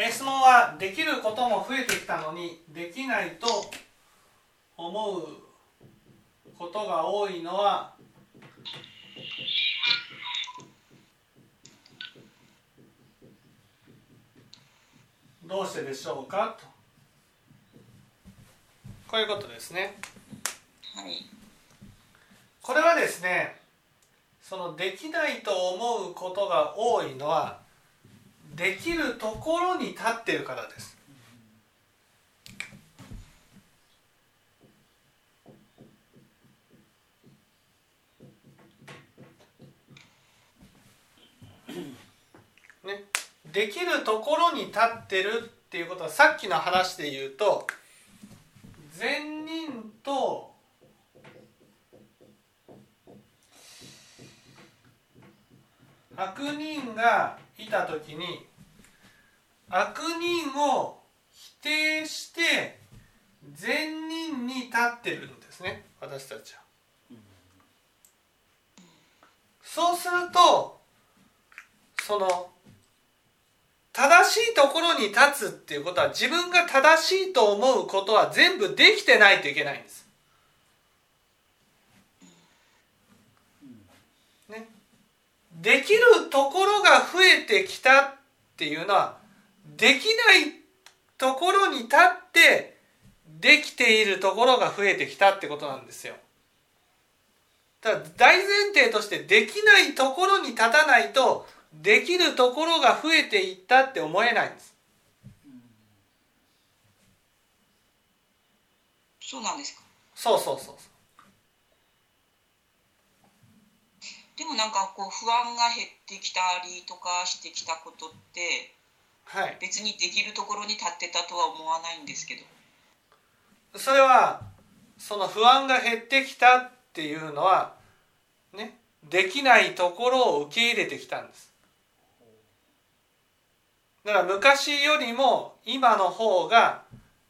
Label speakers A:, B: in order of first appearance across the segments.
A: え質問はできることも増えてきたのにできないと思うことが多いのはどうしてでしょうか？とこういうことですね。
B: はい。
A: これはですねそのできないと思うことが多いのはできるところに立ってるからです。ね、できるところに立ってるっていうことはさっきの話で言うと善人と悪人がいた時に悪人を否定して善人に立ってるんですね私たちは。そうするとその正しいところに立つっていうことは自分が正しいと思うことは全部できてないといけないんです。ね、できるところが増えてきたっていうのはできないところに立ってできているところが増えてきたってことなんですよ。ただ大前提としてできないところに立たないとできるところが増えていったって思えないんです。
B: そうなんですか？
A: そうそうそうそう。
B: でもなんかこう不安が減ってきたりとかしてきたことって
A: はい。
B: 別にできるところに立ってたとは思わないんですけど。
A: それはその不安が減ってきたっていうのはねできないところを受け入れてきたんです。だから昔よりも今の方が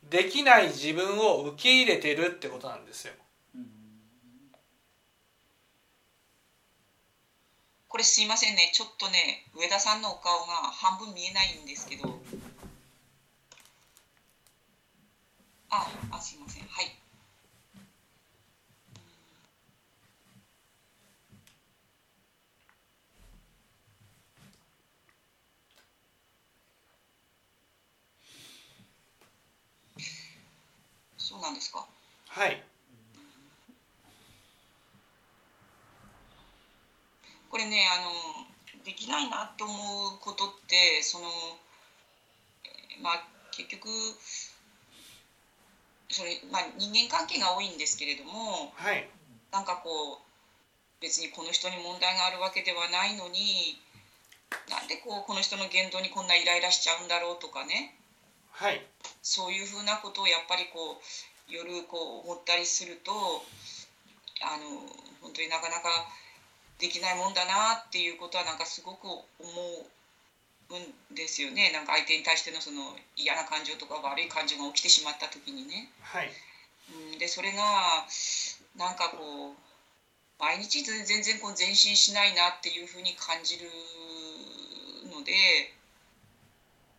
A: できない自分を受け入れてるってことなんですよ。
B: これすいませんね。ちょっとね、上田さんのお顔が半分見えないんですけど。あ、あ、すいません。はい。そうなんですか？
A: はい。
B: これねあのできないなと思うことってその、えーまあ結局それ、まあ、人間関係が多いんですけれども
A: はい。
B: なんかこう別にこの人に問題があるわけではないのになんでこうこの人の言動にこんなイライラしちゃうんだろうとかね
A: はい。
B: そういうふうなことをやっぱりこう夜こう思ったりするとあの本当になかなかできないもんだなっていうことはなんかすごく思うんですよねなんか相手に対してのその嫌な感情とか悪い感情が起きてしまった時にね。
A: はい。
B: うん、でそれがなんかこう毎日全然こう前進しないなっていうふうに感じるので、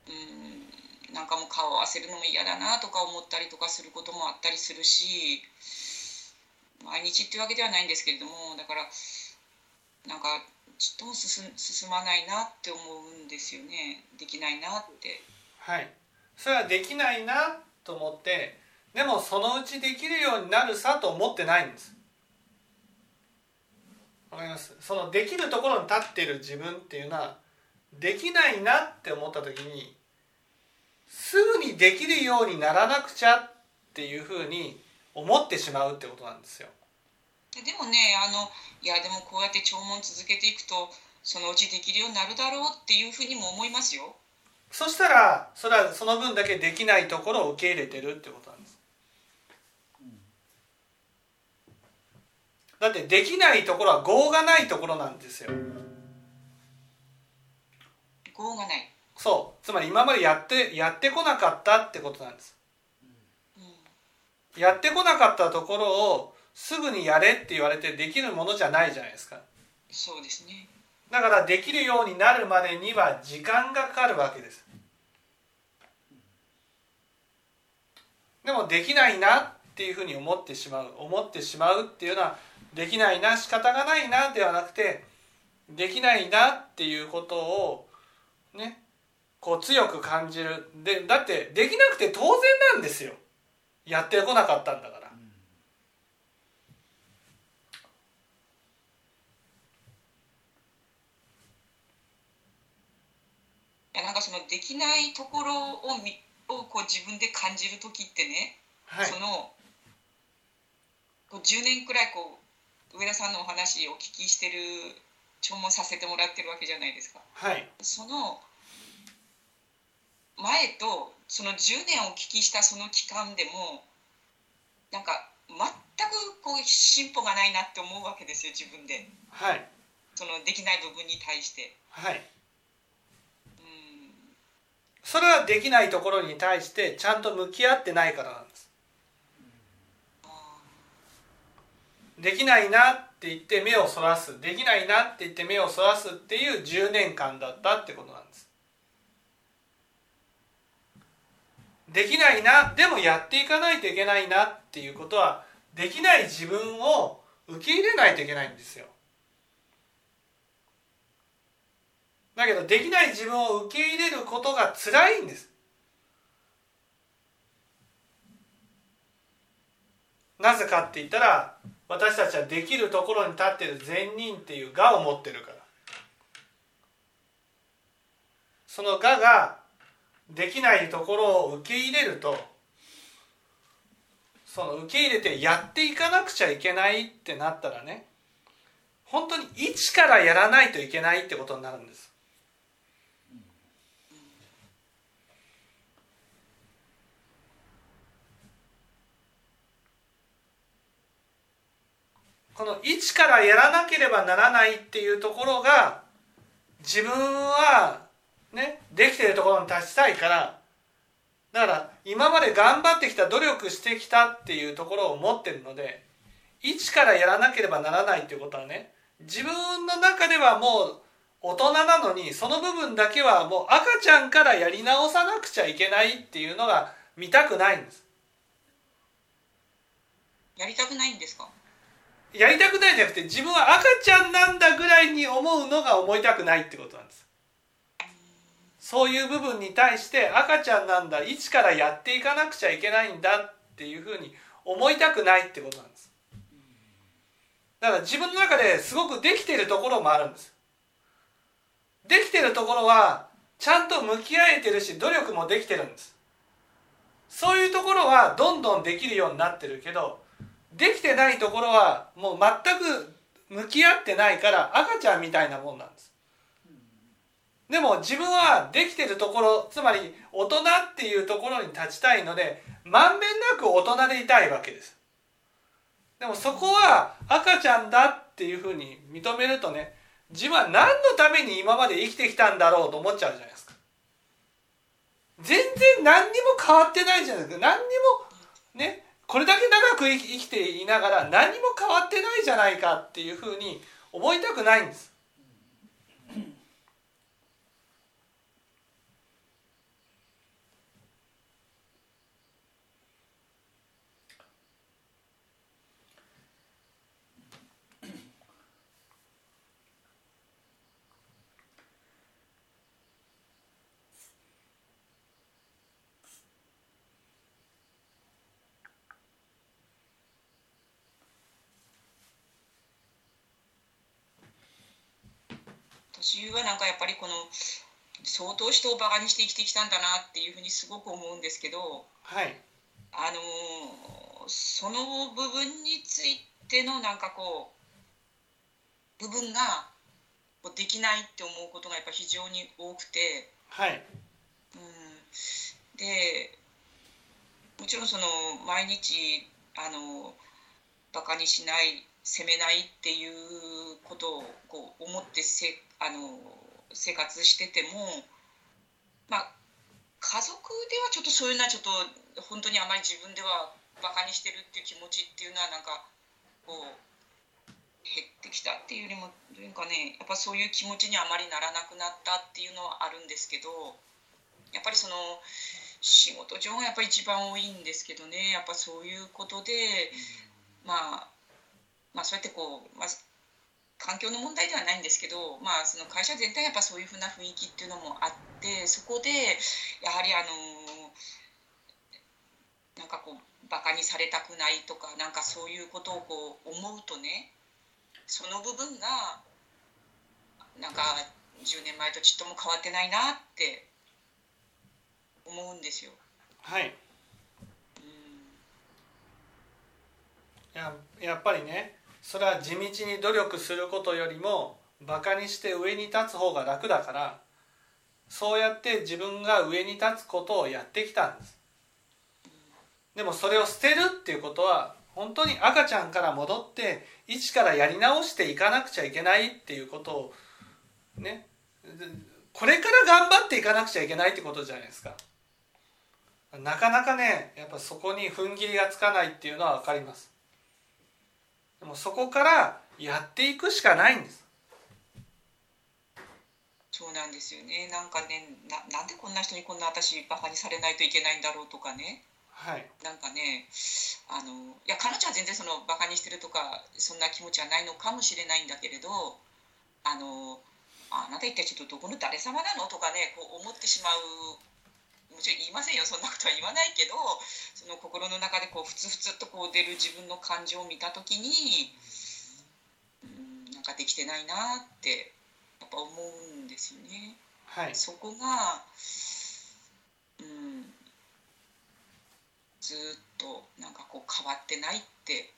B: うん、なんかもう顔を合わせるのも嫌だなとか思ったりとかすることもあったりするし毎日っていうわけではないんですけれどもだからなんかちょっと進進まないなって思うんですよねできないなって。
A: はい。それはできないなと思ってでもそのうちできるようになるさと思ってないんです。わかります？そのできるところに立っている自分っていうのはできないなって思った時にすぐにできるようにならなくちゃっていうふうに思ってしまうってことなんですよ。
B: ででもねあのいやでもこうやって弔問続けていくとそのうちできるようになるだろうっていうふうにも思いますよ。
A: そしたらそれはその分だけできないところを受け入れてるってことなんです。だってできないところは業がないところなんですよ。
B: 業がない。
A: そうつまり今までやってやってこなかったってことなんです。
B: うん
A: やってこなかったところをすぐにやれって言われてできるものじゃないじゃないですか。
B: そうですね。
A: だからできるようになるまでには時間がかかるわけです。でもできないなっていうふうに思ってしまう思ってしまうっていうのはできないな仕方がないなではなくてできないなっていうことをねこう強く感じるでだってできなくて当然なんですよやってこなかったんだから。
B: なんかそのできないところをみをこう自分で感じる時ってね、はい、そのこう10年くらいこう上田さんのお話をお聞きしてる聴聞させてもらってるわけじゃないですか。
A: はい、
B: その前とその10年お聞きしたその期間でもなんか全くこう進歩がないなって思うわけですよ自分で。
A: はい。
B: そのできない部分に対して。
A: はい。それはできないところに対してちゃんと向き合ってないからなんです。できないなって言って目をそらす。できないなって言って目をそらすっていう10年間だったってことなんです。できないなでもやっていかないといけないなっていうことはできない自分を受け入れないといけないんですよ。だけどできない自分を受け入れることが辛いんです。なぜかって言ったら私たちはできるところに立っている善人っていう我を持ってるから。その我ができないところを受け入れるとその受け入れてやっていかなくちゃいけないってなったらね本当に一からやらないといけないってことになるんです。この一からやらなければならないっていうところが自分はねできてるところに立ちたいからだから今まで頑張ってきた努力してきたっていうところを持ってるので一からやらなければならないっていうことはね自分の中ではもう大人なのにその部分だけはもう赤ちゃんからやり直さなくちゃいけないっていうのが見たくないんです。
B: やりたくないんですか？
A: やりたくないじゃなくて自分は赤ちゃんなんだぐらいに思うのが思いたくないってことなんです。そういう部分に対して赤ちゃんなんだ一からやっていかなくちゃいけないんだっていうふうに思いたくないってことなんです。だから自分の中ですごくできてるところもあるんです。できてるところはちゃんと向き合えてるし努力もできてるんです。そういうところはどんどんできるようになってるけどできてないところはもう全く向き合ってないから赤ちゃんみたいなもんなんです。でも自分はできてるところつまり大人っていうところに立ちたいのでまんべんなく大人でいたいわけです。でもそこは赤ちゃんだっていうふうに認めるとね自分は何のために今まで生きてきたんだろうと思っちゃうじゃないですか。全然何にも変わってないじゃないですか。何にもねこれだけ長く生きていながら何も変わってないじゃないかっていうふうに思いたくないんです。
B: 私はなんかやっぱりこの相当人をバカにして生きてきたんだなっていうふうにすごく思うんですけど、
A: はい、
B: あのその部分についてのなんかこう部分ができないって思うことがやっぱ非常に多くて、
A: はい。
B: うん、でもちろんその毎日あのバカにしない責めないっていうことをこう思ってせあの生活しててもまあ家族ではちょっとそういうのはちょっと本当にあまり自分ではバカにしてるっていう気持ちっていうのはなんかこう減ってきたっていうよりもどういうかねやっぱそういう気持ちにあまりならなくなったっていうのはあるんですけどやっぱりその仕事上がやっぱり一番多いんですけどねやっぱそういうことで、まあ、まあそうやってこう、まあ、環境の問題ではないんですけど、まあ、その会社全体やっぱそういうふうな雰囲気っていうのもあってそこでやはりあのなんかこうバカにされたくないとかなんかそういうことをこう思うとねその部分がなんか10年前とちっとも変わってないなって思うんですよ。
A: はいややっぱりねそれは地道に努力することよりもバカにして上に立つ方が楽だからそうやって自分が上に立つことをやってきたんです。でもそれを捨てるっていうことは本当に赤ちゃんから戻って一からやり直していかなくちゃいけないっていうことをねこれから頑張っていかなくちゃいけないってことじゃないですか。なかなかねやっぱそこに踏ん切りがつかないっていうのは分かります。でもそこからやっていくしかないんです。
B: そうなんですよね。なんかねななんでこんな人にこんな私バカにされないといけないんだろうとかね。
A: はい。
B: なんかねあのいや彼女は全然そのバカにしてるとかそんな気持ちはないのかもしれないんだけれどあのあなた一体ちょっとどこの誰様なのとかねこう思ってしまうもちろん言いませんよそんなことは言わないけどその心の中でこうふつふつとこう出る自分の感情を見た時にうんなんかできてないなってやっぱ思うんですよね。
A: はい
B: そこがうんずっとなんかこう変わってないって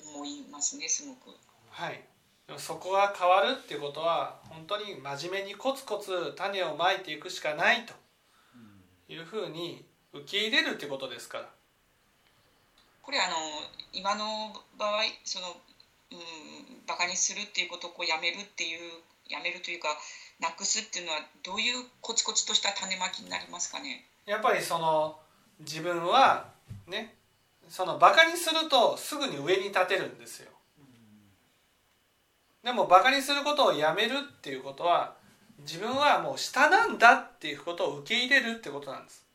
B: 思いますねすごく。
A: はいでもそこが変わるっていうことは本当に真面目にコツコツ種をまいていくしかないというふうに受け入れるっていうことですから。
B: これあの今の場合その、うん、バカにするっていうことをこうやめるっていうやめるというかなくすっていうのはどういうコツコツとした種まきになりますかね？
A: やっぱりその自分はねそのバカにするとすぐに上に立てるんですよ。でもバカにすることをやめるっていうことは自分はもう下なんだっていうことを受け入れるってことなんです。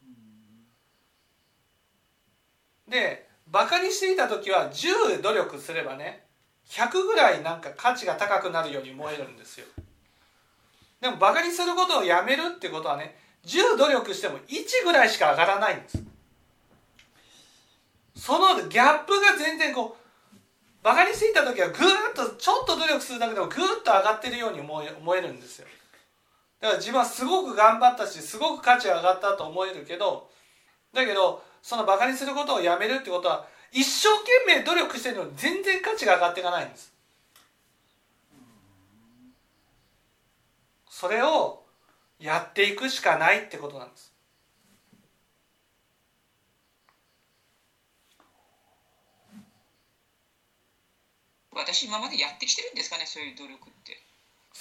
A: でバカにしていた時は10努力すればね100ぐらいなんか価値が高くなるように思えるんですよ。でもバカにすることをやめるってことはね10努力しても1ぐらいしか上がらないんです。そのギャップが全然こうバカにしていた時はぐーっとちょっと努力するだけでもぐーっと上がってるように思え思えるんですよ。だから自分はすごく頑張ったしすごく価値が上がったと思えるけどだけどそのバカにすることをやめるってことは一生懸命努力してるのに全然価値が上がっていかないんです。それをやっていくしかないってことなんです。
B: 私今までやってきてるんですかねそういう努力って。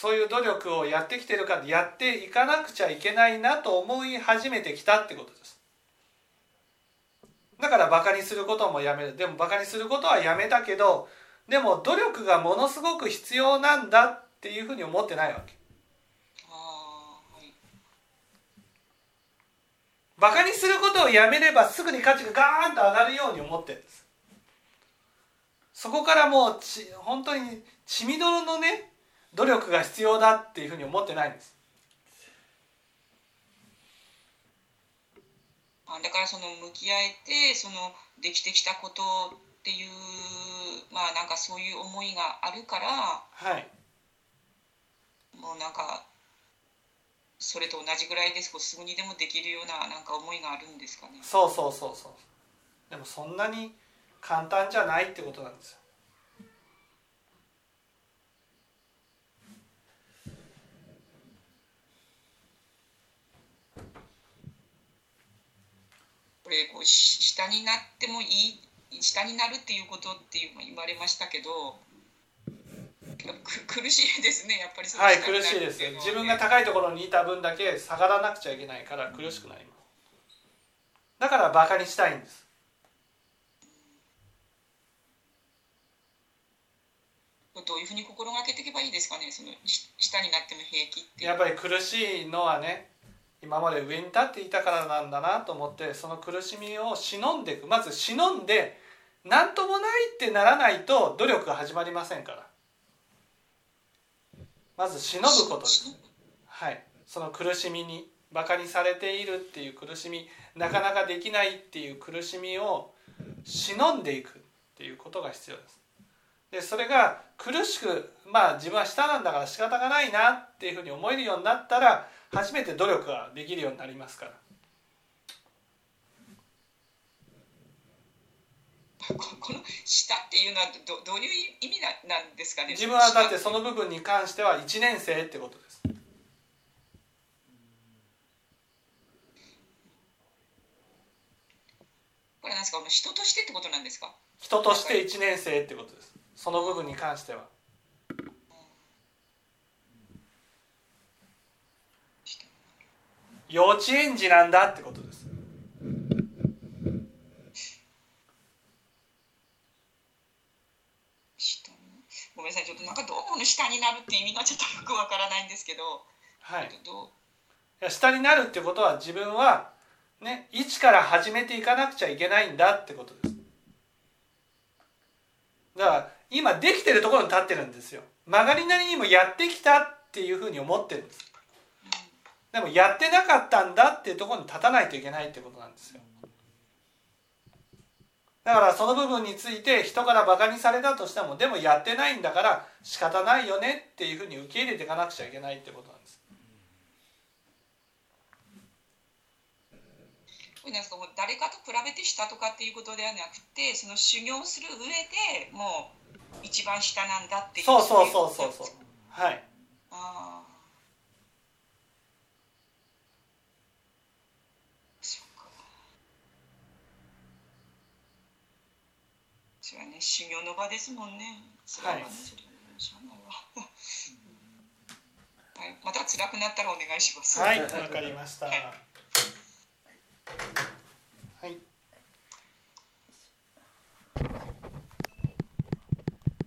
A: そういう努力をやってきてるからやっていかなくちゃいけないなと思い始めてきたってことです。だからバカにすることもやめる。でもバカにすることはやめたけどでも努力がものすごく必要なんだっていうふうに思ってないわけ。バカにすることをやめればすぐに価値がガーンと上がるように思ってるんです。そこからもうち本当に血みどろのね努力が必要だっていうふうに思ってないんです。
B: あだからその向き合えてそのできてきたことっていうまあなんかそういう思いがあるから
A: はい。
B: もうなんかそれと同じぐらいですこうすぐにでもできるようななんか思いがあるんですかね。
A: そうそうそうそう。でもそんなに簡単じゃないってことなんですよ
B: これこうし下になってもいい下になるっていうことっていうの言われましたけどく苦しいですね。やっぱり
A: はい苦しいです自分が高いところにいた分だけ下がらなくちゃいけないから苦しくなりますだからバカにしたいんです。
B: どういうふうに心がけていけばいいですかね。そのし下になっても平気っていう。
A: やっぱり苦しいのはね今まで上に立っていたからなんだなと思ってその苦しみを忍んでいく。まず忍んで何ともないってならないと努力が始まりませんから。まず忍ぶことです。はい。その苦しみにバカにされているっていう苦しみなかなかできないっていう苦しみを忍んでいくっていうことが必要です。でそれが苦しくまあ自分は下なんだから仕方がないなっていうふうに思えるようになったら初めて努力ができるようになりますから。
B: この下っていうのはどどういう意味なんですかね？
A: 自分はだってその部分に関しては1年生ってことです。
B: これなんですか？人としてってことなんですか？
A: 人として1年生ってことです。その部分に関しては幼稚園児なんだってことです。
B: ごめんなさいちょっとなんかどうこの下になるって意味がちょっとよくわからないんですけど。
A: はい。下になるってことは自分はね一から始めていかなくちゃいけないんだってことです。だから今できてるところに立ってるんですよ。曲がりなりにもやってきたっていうふうに思ってるんですでもやってなかったんだっていうところに立たないといけないってことなんですよ。だからその部分について人からバカにされたとしてもでもやってないんだから仕方ないよねっていうふうに受け入れていかなくちゃいけないってことなんです。
B: なんかもう誰かと比べてしたとかっていうことではなくてその修行する上でもう一番下なんだっていう
A: そうそうそうそうそう。はい。
B: ああ修行の場ですもんね。は
A: い。
B: はい、また辛くなったらお願いします。
A: はい、わかりました。
B: はい